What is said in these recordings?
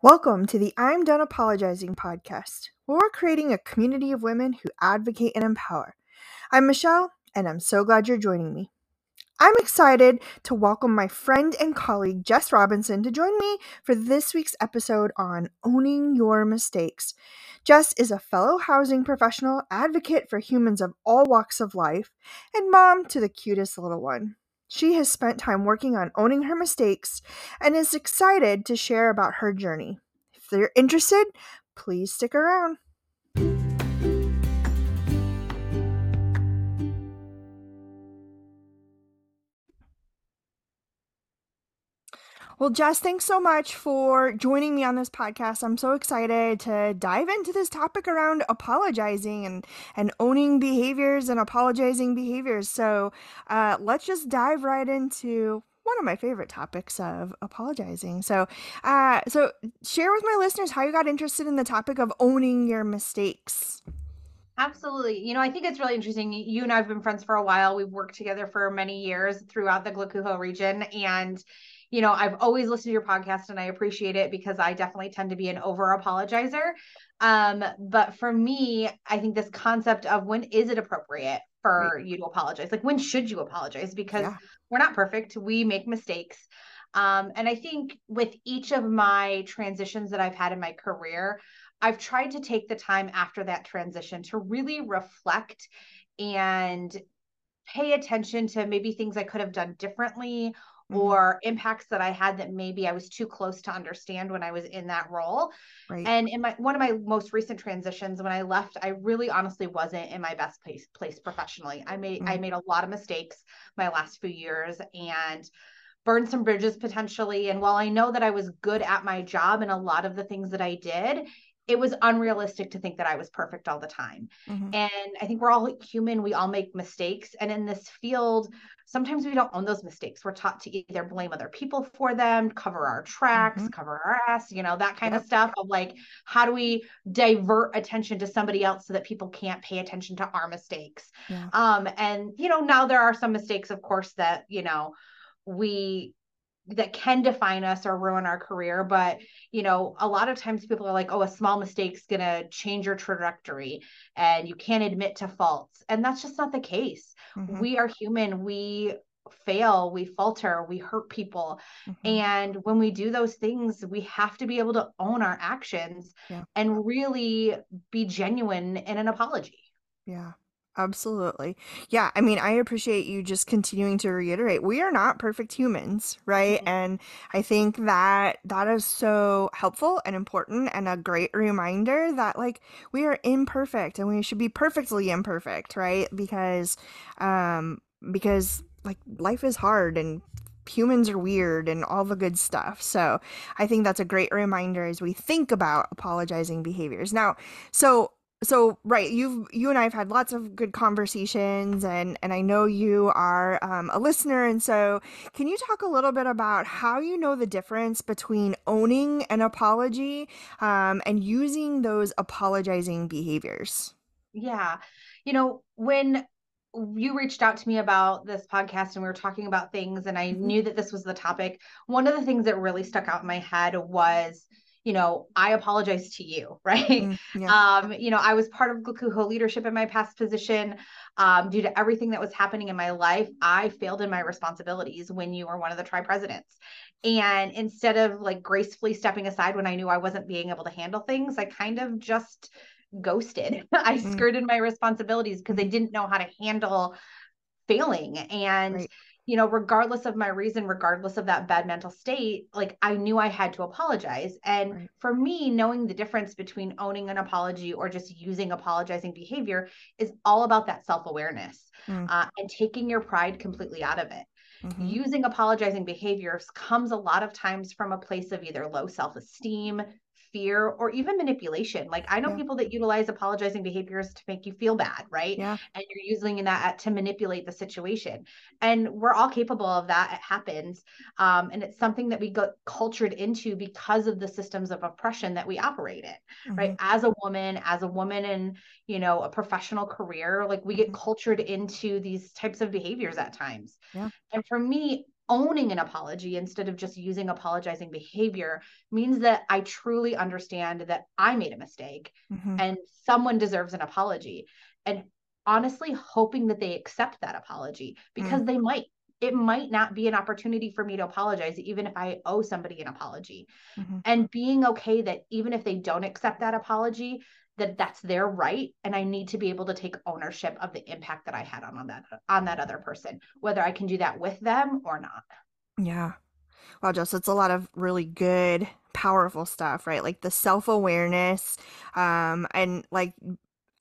Welcome to the I'm Done Apologizing podcast, where we're creating a community of women who advocate and empower. I'm Michelle, and I'm so glad you're joining me. I'm excited to welcome my friend and colleague Jess Robinson to join me for this week's episode on owning your mistakes. Jess is a fellow housing professional, advocate for humans of all walks of life, and mom to the cutest little one. She has spent time working on owning her mistakes and is excited to share about her journey. If you're interested, please stick around. Well, Jess, thanks so much for joining me on this podcast. I'm so excited to dive into this topic around apologizing and, and owning behaviors and apologizing behaviors. So uh, let's just dive right into one of my favorite topics of apologizing. So, uh, so share with my listeners how you got interested in the topic of owning your mistakes. Absolutely. You know, I think it's really interesting. You and I have been friends for a while. We've worked together for many years throughout the GLACUHO region. And you know, I've always listened to your podcast and I appreciate it because I definitely tend to be an over apologizer. Um, but for me, I think this concept of when is it appropriate for right. you to apologize? Like when should you apologize? Because yeah. we're not perfect. We make mistakes. Um, and I think with each of my transitions that I've had in my career, I've tried to take the time after that transition to really reflect and pay attention to maybe things I could have done differently mm-hmm. or impacts that I had that maybe I was too close to understand when I was in that role. Right. And in my one of my most recent transitions when I left, I really honestly wasn't in my best place place professionally. I made mm-hmm. I made a lot of mistakes my last few years and burned some bridges potentially. And while I know that I was good at my job and a lot of the things that I did, it was unrealistic to think that I was perfect all the time. Mm-hmm. And I think we're all human, we all make mistakes. And in this field, sometimes we don't own those mistakes. We're taught to either blame other people for them, cover our tracks, mm-hmm. cover our ass, you know, that kind yep. of stuff of like, how do we divert attention to somebody else so that people can't pay attention to our mistakes? Yeah. Um, and, you know, now there are some mistakes, of course, that, you know, we that can define us or ruin our career but you know a lot of times people are like oh a small mistake's going to change your trajectory and you can't admit to faults and that's just not the case mm-hmm. we are human we fail we falter we hurt people mm-hmm. and when we do those things we have to be able to own our actions yeah. and really be genuine in an apology yeah Absolutely. Yeah. I mean, I appreciate you just continuing to reiterate we are not perfect humans, right? Mm-hmm. And I think that that is so helpful and important and a great reminder that, like, we are imperfect and we should be perfectly imperfect, right? Because, um, because like life is hard and humans are weird and all the good stuff. So I think that's a great reminder as we think about apologizing behaviors. Now, so so right you've you and i've had lots of good conversations and and i know you are um, a listener and so can you talk a little bit about how you know the difference between owning an apology um, and using those apologizing behaviors yeah you know when you reached out to me about this podcast and we were talking about things and i mm-hmm. knew that this was the topic one of the things that really stuck out in my head was you know, I apologize to you, right? Mm, yeah. Um, you know, I was part of GLACUHO leadership in my past position. Um, due to everything that was happening in my life, I failed in my responsibilities when you were one of the tri presidents. And instead of like gracefully stepping aside when I knew I wasn't being able to handle things, I kind of just ghosted. I mm. skirted my responsibilities because I didn't know how to handle failing. And right you know, regardless of my reason, regardless of that bad mental state, like I knew I had to apologize. And right. for me, knowing the difference between owning an apology or just using apologizing behavior is all about that self awareness mm. uh, and taking your pride completely out of it. Mm-hmm. Using apologizing behaviors comes a lot of times from a place of either low self esteem, fear or even manipulation. Like I know yeah. people that utilize apologizing behaviors to make you feel bad, right? Yeah. And you're using that to manipulate the situation. And we're all capable of that. It happens. Um, and it's something that we got cultured into because of the systems of oppression that we operate in, mm-hmm. right? As a woman, as a woman in, you know, a professional career, like we get mm-hmm. cultured into these types of behaviors at times. Yeah. And for me, owning an apology instead of just using apologizing behavior means that I truly understand that I made a mistake mm-hmm. and someone deserves an apology. And honestly, hoping that they accept that apology because mm. they might. It might not be an opportunity for me to apologize, even if I owe somebody an apology. Mm-hmm. And being okay that even if they don't accept that apology, that that's their right and i need to be able to take ownership of the impact that i had on, on that on that other person whether i can do that with them or not. Yeah. Wow just it's a lot of really good powerful stuff right? Like the self-awareness um and like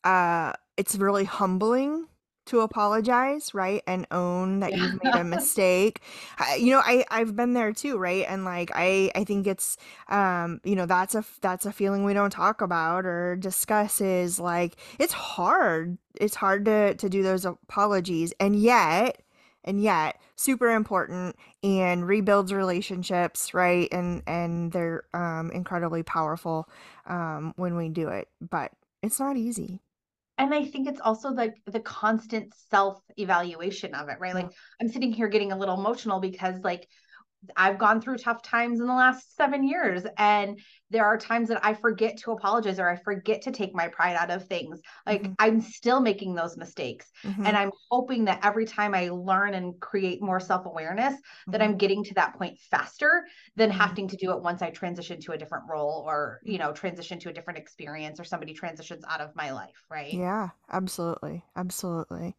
uh it's really humbling to apologize, right? And own that you've made a mistake. I, you know, I I've been there too, right? And like I I think it's um, you know, that's a that's a feeling we don't talk about or discuss is like it's hard. It's hard to to do those apologies. And yet and yet super important and rebuilds relationships right and and they're um incredibly powerful um when we do it but it's not easy and i think it's also like the constant self evaluation of it right? Like i'm sitting here getting a little emotional because like I've gone through tough times in the last seven years. And there are times that I forget to apologize or I forget to take my pride out of things. Like mm-hmm. I'm still making those mistakes. Mm-hmm. And I'm hoping that every time I learn and create more self awareness, mm-hmm. that I'm getting to that point faster than mm-hmm. having to do it once I transition to a different role or, you know, transition to a different experience or somebody transitions out of my life. Right. Yeah, absolutely. Absolutely.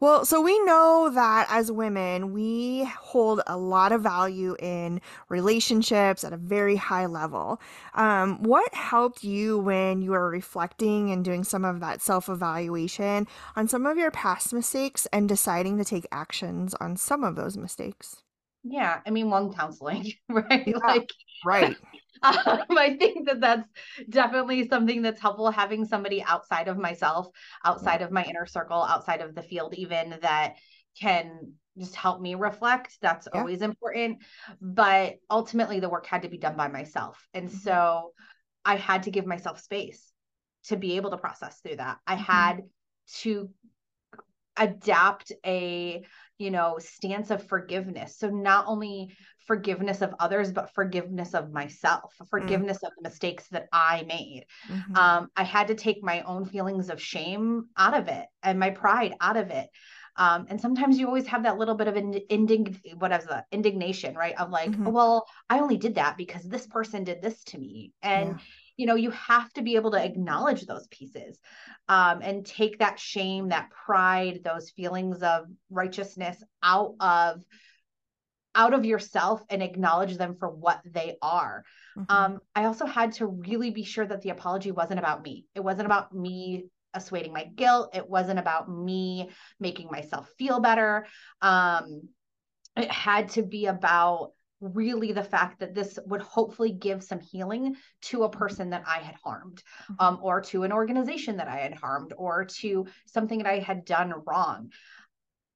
Well, so we know that as women, we hold a lot of value in relationships at a very high level. Um, what helped you when you were reflecting and doing some of that self evaluation on some of your past mistakes and deciding to take actions on some of those mistakes? Yeah, I mean, one counseling, right? Yeah, like, right. Um, I think that that's definitely something that's helpful having somebody outside of myself, outside of my inner circle, outside of the field, even that can just help me reflect. That's yeah. always important. But ultimately, the work had to be done by myself. And mm-hmm. so I had to give myself space to be able to process through that. I mm-hmm. had to adapt a you know stance of forgiveness so not only forgiveness of others but forgiveness of myself mm. forgiveness mm. of the mistakes that i made mm-hmm. um, i had to take my own feelings of shame out of it and my pride out of it um, and sometimes you always have that little bit of indig what is the indignation right? Of like mm-hmm. well i only did that because this person did this to me. And yeah. you know you have to be able to acknowledge those pieces um, and take that shame that pride those feelings of righteousness out of out of yourself and acknowledge them for what they are. Mm-hmm. um, i also had to really be sure that the apology wasn't about me. It wasn't about me assuading my guilt it wasn't about me making myself feel better um, it had to be about really the fact that this would hopefully give some healing to a person that I had harmed, mm-hmm. um, or to an organization that I had harmed, or to something that I had done wrong.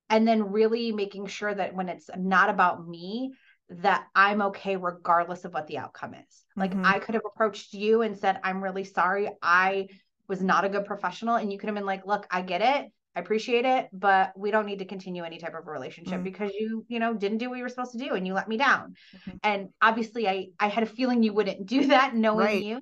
And then really making sure that when it's not about me, that I'm okay regardless of what the outcome is. Like mm-hmm. I could have approached you and said, I'm really sorry. I was not a good professional. And you could have been like, look, I get it. I appreciate it, but we don't need to continue any type of relationship mm-hmm. because you, you know, didn't do what you were supposed to do and you let me down. Mm-hmm. And obviously I I had a feeling you wouldn't do that knowing right. you.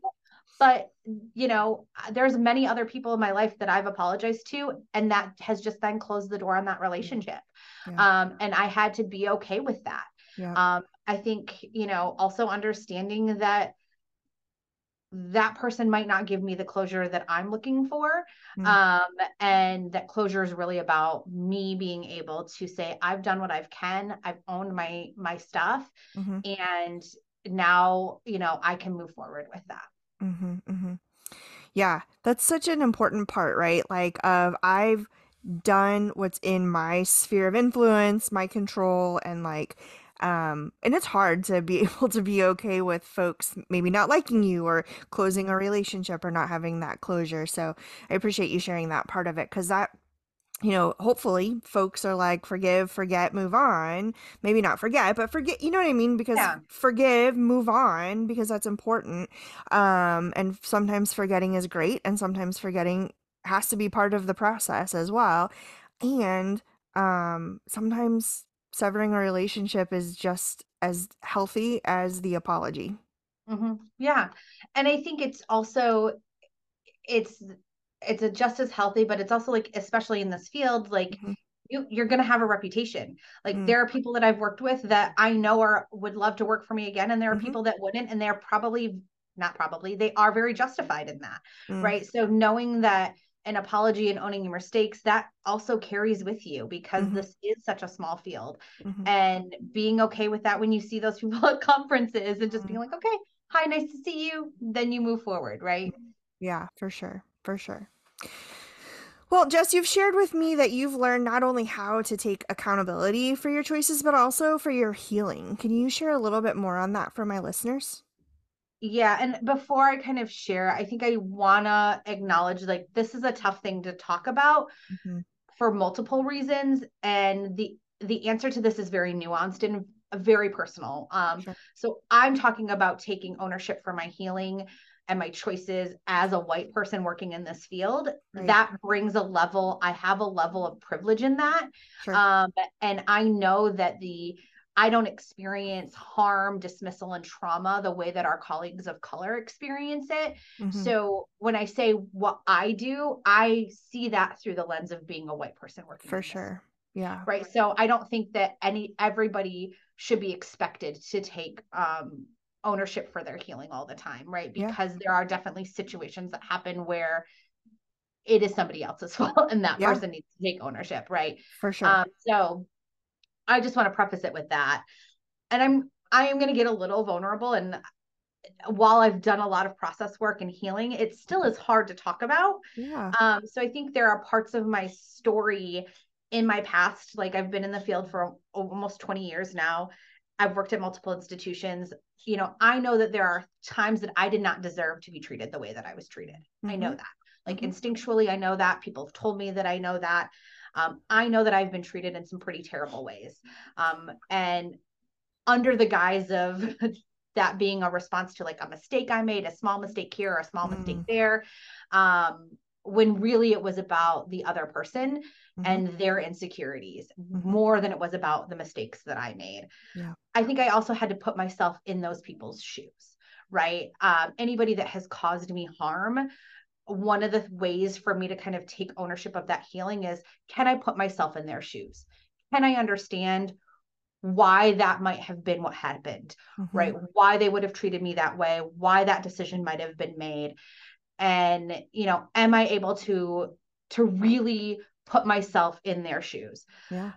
But, you know, there's many other people in my life that I've apologized to and that has just then closed the door on that relationship. Yeah. Um and I had to be okay with that. Yeah. Um I think, you know, also understanding that that person might not give me the closure that I'm looking for. Mm-hmm. Um, and that closure is really about me being able to say, I've done what I've can, I've owned my my stuff, mm-hmm. and now you know I can move forward with that. Mm-hmm, mm-hmm. yeah, that's such an important part, right? Like, of I've done what's in my sphere of influence, my control, and like um, and it's hard to be able to be okay with folks maybe not liking you or closing a relationship or not having that closure. So I appreciate you sharing that part of it because that you know, hopefully folks are like, forgive, forget, move on. Maybe not forget, but forget, you know what I mean? Because yeah. forgive, move on, because that's important. Um, and sometimes forgetting is great, and sometimes forgetting has to be part of the process as well. And um, sometimes severing a relationship is just as healthy as the apology. hmm Yeah. And I think it's also it's it's a just as healthy, but it's also like especially in this field, like Mhm. you you're gonna have a reputation. Like Mm. there are people that I've worked with that I know are would love to work for me again, and there are Mhm. people that wouldn't, and they're probably not probably they are very justified in that, Mm. right? So knowing that an apology and owning your mistakes that also carries with you because Mhm. this is such a small field Mhm. and being okay with that when you see those people at conferences and just being Mm. like okay hi nice to see you then you move forward right Yeah, for sure. For sure. Well, Jess, you've shared with me that you've learned not only how to take accountability for your choices, but also for your healing. Can you share a little bit more on that for my listeners? Yeah and before i kind of share i think i want to acknowledge like this is a tough thing to talk about Mhm. for multiple reasons and the the answer to this is very nuanced and very personal um Sure. so i'm talking about taking ownership for my healing and my choices as a white person working in this field Right. that brings a level i have a level of privilege in that Sure. um and i know that the i don't experience harm dismissal and trauma the way that our colleagues of color experience it Mhm. so when i say what i do i see that through the lens of being a white person working For in this sure. Yeah. right so i don't think that any everybody should be expected to take um ownership for their healing all the time right Yeah. because there are definitely situations that happen where it is somebody else's fault and that Yeah. person needs to take ownership right For sure. um so i just want to preface it with that and i'm i am going to get a little vulnerable and while i've done a lot of process work and healing it still is hard to talk about yeah. um, so I think there are parts of my story in my past, like I've been in the field for almost 20 years now. I've worked at multiple institutions. You know, I know that there are times that I did not deserve to be treated the way that I was treated. I know Mhm. that. Like Mhm. instinctually, I know that. People have told me that I know that. Um, I know that I've been treated in some pretty terrible ways. Um, and under the guise of that being a response to like a mistake I made, a small mistake here, a small mistake Mm. there, um, when really it was about the other person Mhm. and their insecurities Mhm. more than it was about the mistakes that I made. Yeah. I think I also had to put myself in those people's shoes, right? Um, anybody that has caused me harm, one of the ways for me to kind of take ownership of that healing is can I put myself in their shoes? Can I understand why that might have been what happened, Mhm. right? Why they would have treated me that way, why that decision might have been made. And, you know, am I able to to really put myself in their shoes? Yeah.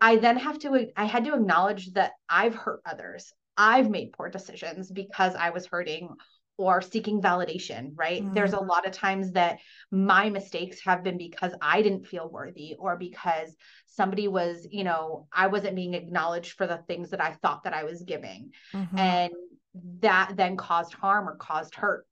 I then have to I had to acknowledge that I've hurt others. I've made poor decisions because I was hurting or seeking validation, right? Mm. There's a lot of times that my mistakes have been because I didn't feel worthy or because somebody was, you know, I wasn't being acknowledged for the things that I thought that I was giving. Mhm. And that then caused harm or caused hurt.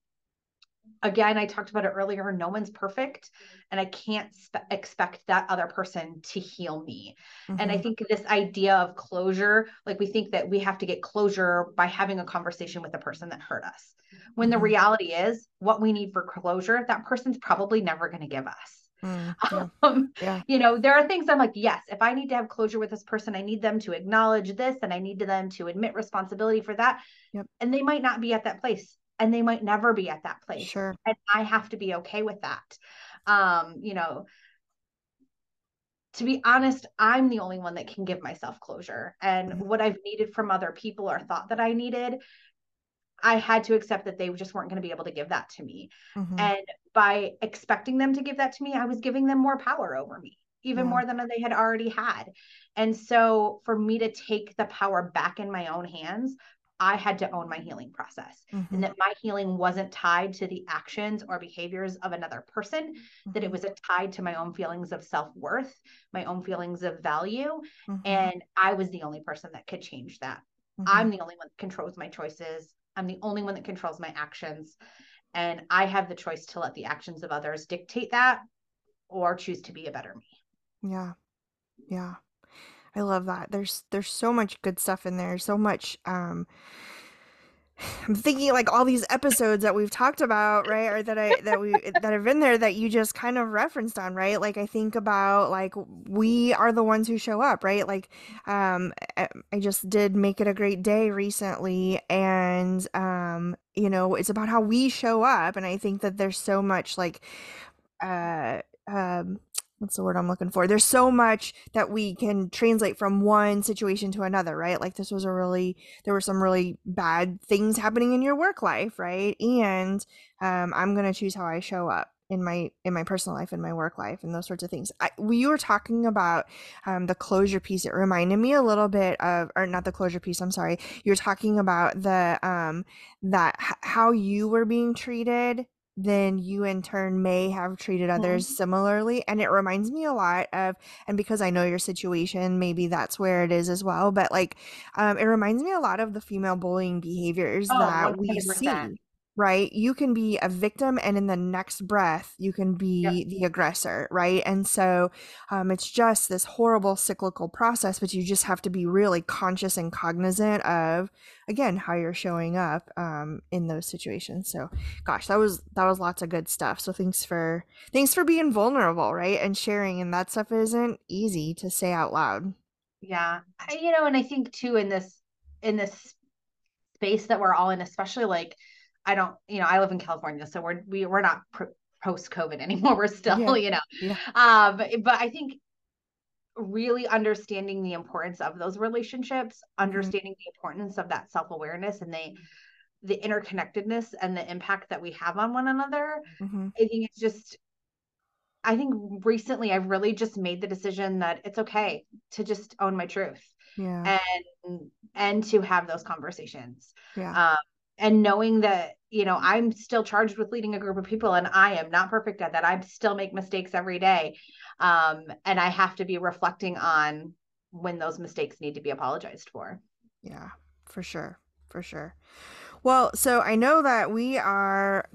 Again, I talked about it earlier. No one's perfect, and I can't spe- expect that other person to heal me. And I Mhm. think this idea of closure, like we think that we have to get closure by having a conversation with the person that hurt us. When the Mhm. reality is, what we need for closure, that person's probably never going to give us. Mm. Yeah. Um, Yeah. you know, there are things I'm like, yes, if I need to have closure with this person, I need them to acknowledge this and I need them to admit responsibility for that. Yep. And they might not be at that place and they might never be at that place. Sure. And I have to be okay with that. Um, you know, to be honest, I'm the only one that can give myself closure. And Mhm. what I've needed from other people or thought that I needed, I had to accept that they just weren't going to be able to give that to me. Mhm. And by expecting them to give that to me, I was giving them more power over me, even more than they had already had. And so for me to take the power back in my own hands, I had to own my healing process Mhm. and that my healing wasn't tied to the actions or behaviors of another person, that it Mhm. was tied to my own feelings of self worth, my own feelings of value. Mhm. And I was the only person that could change that. I'm the only one that controls my choices. I'm the only one that controls my actions. And I have the choice to let the actions of others dictate that or choose to be a better me. Yeah. Yeah. I love that. There's there's so much good stuff in there. So much um I'm thinking like all these episodes that we've talked about, right? Or that I that we that have been there that you just kind of referenced on, right? Like I think about like we are the ones who show up, right? Like um I just did make it a great day recently and um you know, it's about how we show up and I think that there's so much like uh um what's the word I'm looking for? There's so much that we can translate from one situation to another, right? Like this was a really there were some really bad things happening in your work life, right? And um, I'm gonna choose how I show up in my in my personal life and my work life and those sorts of things. I, we were talking about um, the closure piece. It reminded me a little bit of, or not the closure piece. I'm sorry. You were talking about the um, that how you were being treated then you in turn may have treated others mm-hmm. similarly. And it reminds me a lot of, and because I know your situation, maybe that's where it is as well. But like, um, it reminds me a lot of the female bullying behaviors oh, that 100%. we see right? You can be a victim, and in the next breath, you can be yep. the aggressor, right? And so um, it's just this horrible cyclical process, but you just have to be really conscious and cognizant of, again, how you're showing up um, in those situations. So, gosh, that was that was lots of good stuff. So thanks for thanks for being vulnerable, right, and sharing. And that stuff isn't easy to say out loud. Yeah, I, you know, and I think too in this in this space that we're all in, especially like I don't, you know, I live in California, so we're we, we're not pr- post COVID anymore. We're still, yeah. you know, yeah. um, but I think really understanding the importance of those relationships, mm-hmm. understanding mm-hmm. the importance of that self awareness and the the interconnectedness and the impact that we have on one another. Mm-hmm. I think it's just I think recently I've really just made the decision that it's okay to just own my truth. Yeah. And and to have those conversations. Yeah. Um, and knowing that you know i'm still charged with leading a group of people and i am not perfect at that. I still make mistakes every day um, and i have to be reflecting on when those mistakes need to be apologized for. Yeah for sure for sure. Well so i know that we are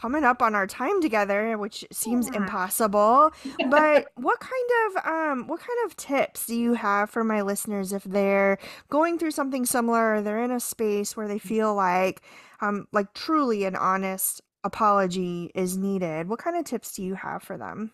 coming up on our time together which seems yeah. impossible. But what kind of um what kind of tips do you have for my listeners if they're going through something similar or they're in a space where they feel like um like truly an honest apology is needed? What kind of tips do you have for them?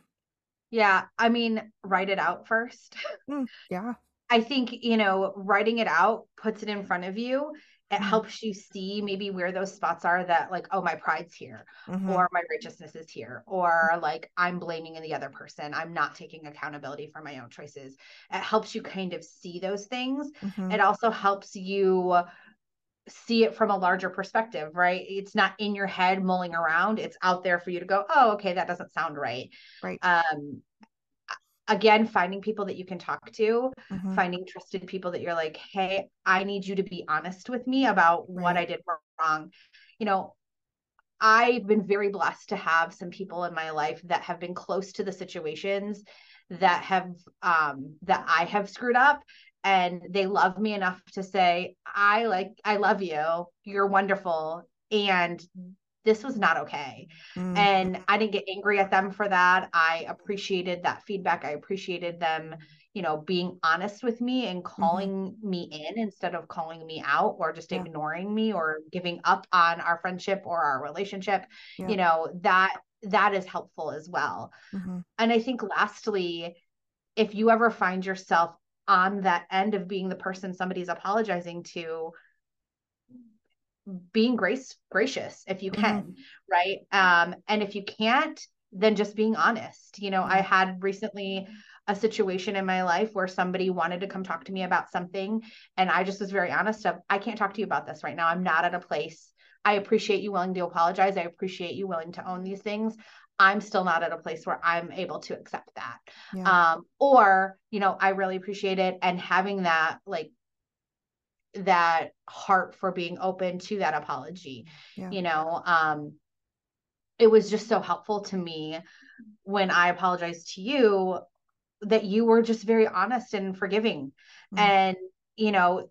Yeah i mean write it out first. Mm, yeah. I think you know writing it out puts it in front of you it mm-hmm. helps you see maybe where those spots are that like oh my pride's here mm-hmm. or my righteousness is here or like i'm blaming the other person. I'm not taking accountability for my own choices. It helps you kind of see those things. Mm-hmm. it also helps you see it from a larger perspective right? It's not in your head mulling around. It's out there for you to go oh okay that doesn't sound right. Right. Um again finding people that you can talk to mm-hmm. finding trusted people that you're like hey i need you to be honest with me about right. what i did wrong you know i've been very blessed to have some people in my life that have been close to the situations that have um that i have screwed up and they love me enough to say i like i love you you're wonderful and this was not okay. Mm. And I didn't get angry at them for that. I appreciated that feedback. I appreciated them, you know, being honest with me and mm-hmm. calling mm-hmm. me in instead of calling me out or just yeah. ignoring me or giving up on our friendship or our relationship. Yeah. You know, that that is helpful as well. Mm-hmm. And I think lastly, if you ever find yourself on that end of being the person somebody's apologizing to, being grace gracious if you mm-hmm. can mm-hmm. right um and if you can't then just being honest you know mm-hmm. i had recently a situation in my life where somebody wanted to come talk to me about something and i just was very honest of i can't talk to you about this right now i'm not at a place i appreciate you willing to apologize i appreciate you willing to own these things i'm still not at a place where i'm able to accept that yeah. um or you know i really appreciate it and having that like that heart for being open to that apology yeah. you know um it was just so helpful to me when i apologized to you that you were just very honest and forgiving mm-hmm. and you know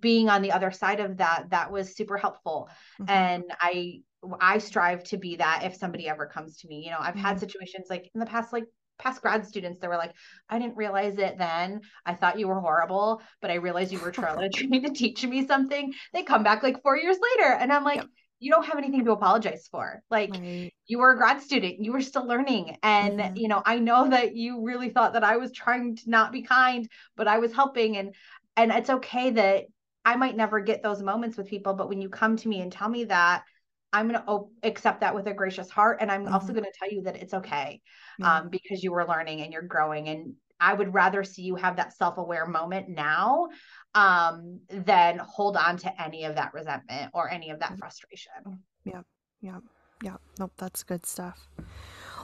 being on the other side of that that was super helpful mm-hmm. and i i strive to be that if somebody ever comes to me you know i've mm-hmm. had situations like in the past like past grad students that were like, I didn't realize it then. I thought you were horrible, but I realized you were trying, to teach me something. They come back like four years later. And I'm like, yep. you don't have anything to apologize for. Like right. you were a grad student, you were still learning. And, mm-hmm. you know, I know that you really thought that I was trying to not be kind, but I was helping. And, and it's okay that I might never get those moments with people, but when you come to me and tell me that, I'm going to op- accept that with a gracious heart. And I'm mm-hmm. also going to tell you that it's okay um, because you were learning and you're growing. And I would rather see you have that self aware moment now um, than hold on to any of that resentment or any of that frustration. Yeah. Yeah. Yeah. Nope. That's good stuff.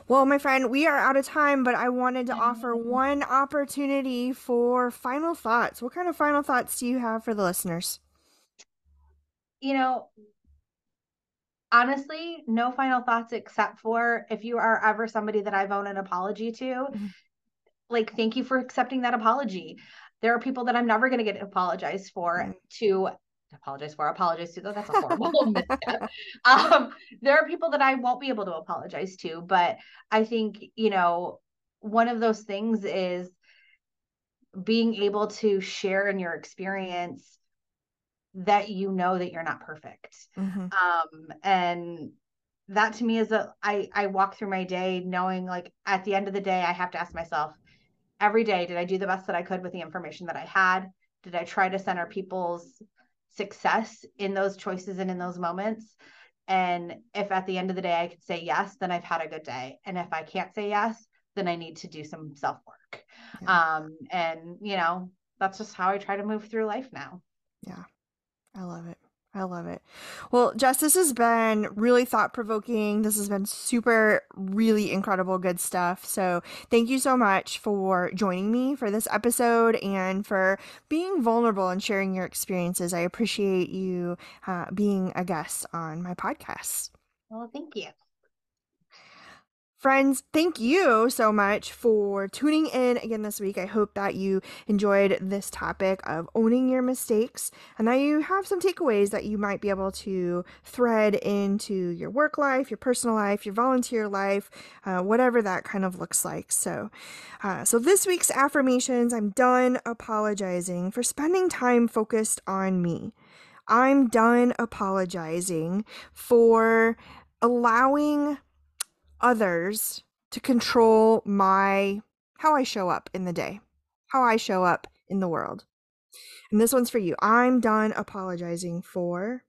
Well, my friend, we are out of time, but I wanted to offer one opportunity for final thoughts. What kind of final thoughts do you have for the listeners? You know, honestly, no final thoughts except for if you are ever somebody that I've owed an apology to, mm-hmm. like, thank you for accepting that apology. There are people that I'm never going to get apologized for mm-hmm. to apologize for, apologize to, though that's a horrible misstep. Um, there are people that I won't be able to apologize to, but I think, you know, one of those things is being able to share in your experience that you know that you're not perfect. Mm-hmm. Um, and that to me is a I I walk through my day knowing like at the end of the day I have to ask myself every day did I do the best that I could with the information that I had? Did I try to center people's success in those choices and in those moments? And if at the end of the day I could say yes, then I've had a good day. And if I can't say yes, then I need to do some self work. Yeah. Um, and you know, that's just how I try to move through life now. Yeah. I love it. I love it. Well, Jess, this has been really thought provoking. This has been super, really incredible, good stuff. So, thank you so much for joining me for this episode and for being vulnerable and sharing your experiences. I appreciate you uh, being a guest on my podcast. Well, thank you. Friends, thank you so much for tuning in again this week. I hope that you enjoyed this topic of owning your mistakes and that you have some takeaways that you might be able to thread into your work life, your personal life, your volunteer life, uh, whatever that kind of looks like. So, uh, so this week's affirmations I'm done apologizing for spending time focused on me. I'm done apologizing for allowing others to control my how I show up in the day, how I show up in the world. And this one's for you. I'm done apologizing for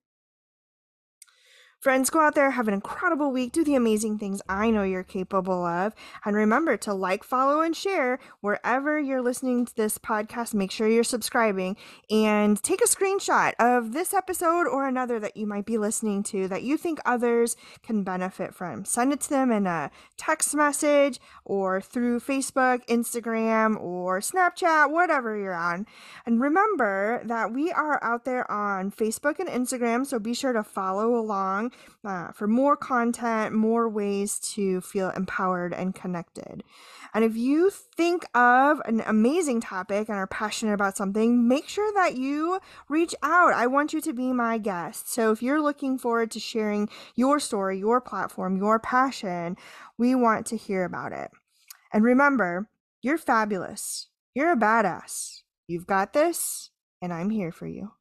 Friends, go out there, have an incredible week, do the amazing things I know you're capable of. And remember to like, follow, and share wherever you're listening to this podcast. Make sure you're subscribing and take a screenshot of this episode or another that you might be listening to that you think others can benefit from. Send it to them in a text message or through Facebook, Instagram, or Snapchat, whatever you're on. And remember that we are out there on Facebook and Instagram, so be sure to follow along uh, for more content, more ways to feel empowered and connected. And if you think of an amazing topic and are passionate about something, make sure that you reach out. I want you to be my guest. So if you're looking forward to sharing your story, your platform, your passion, we want to hear about it. And remember, you're fabulous. You're a badass. You've got this, and I'm here for you.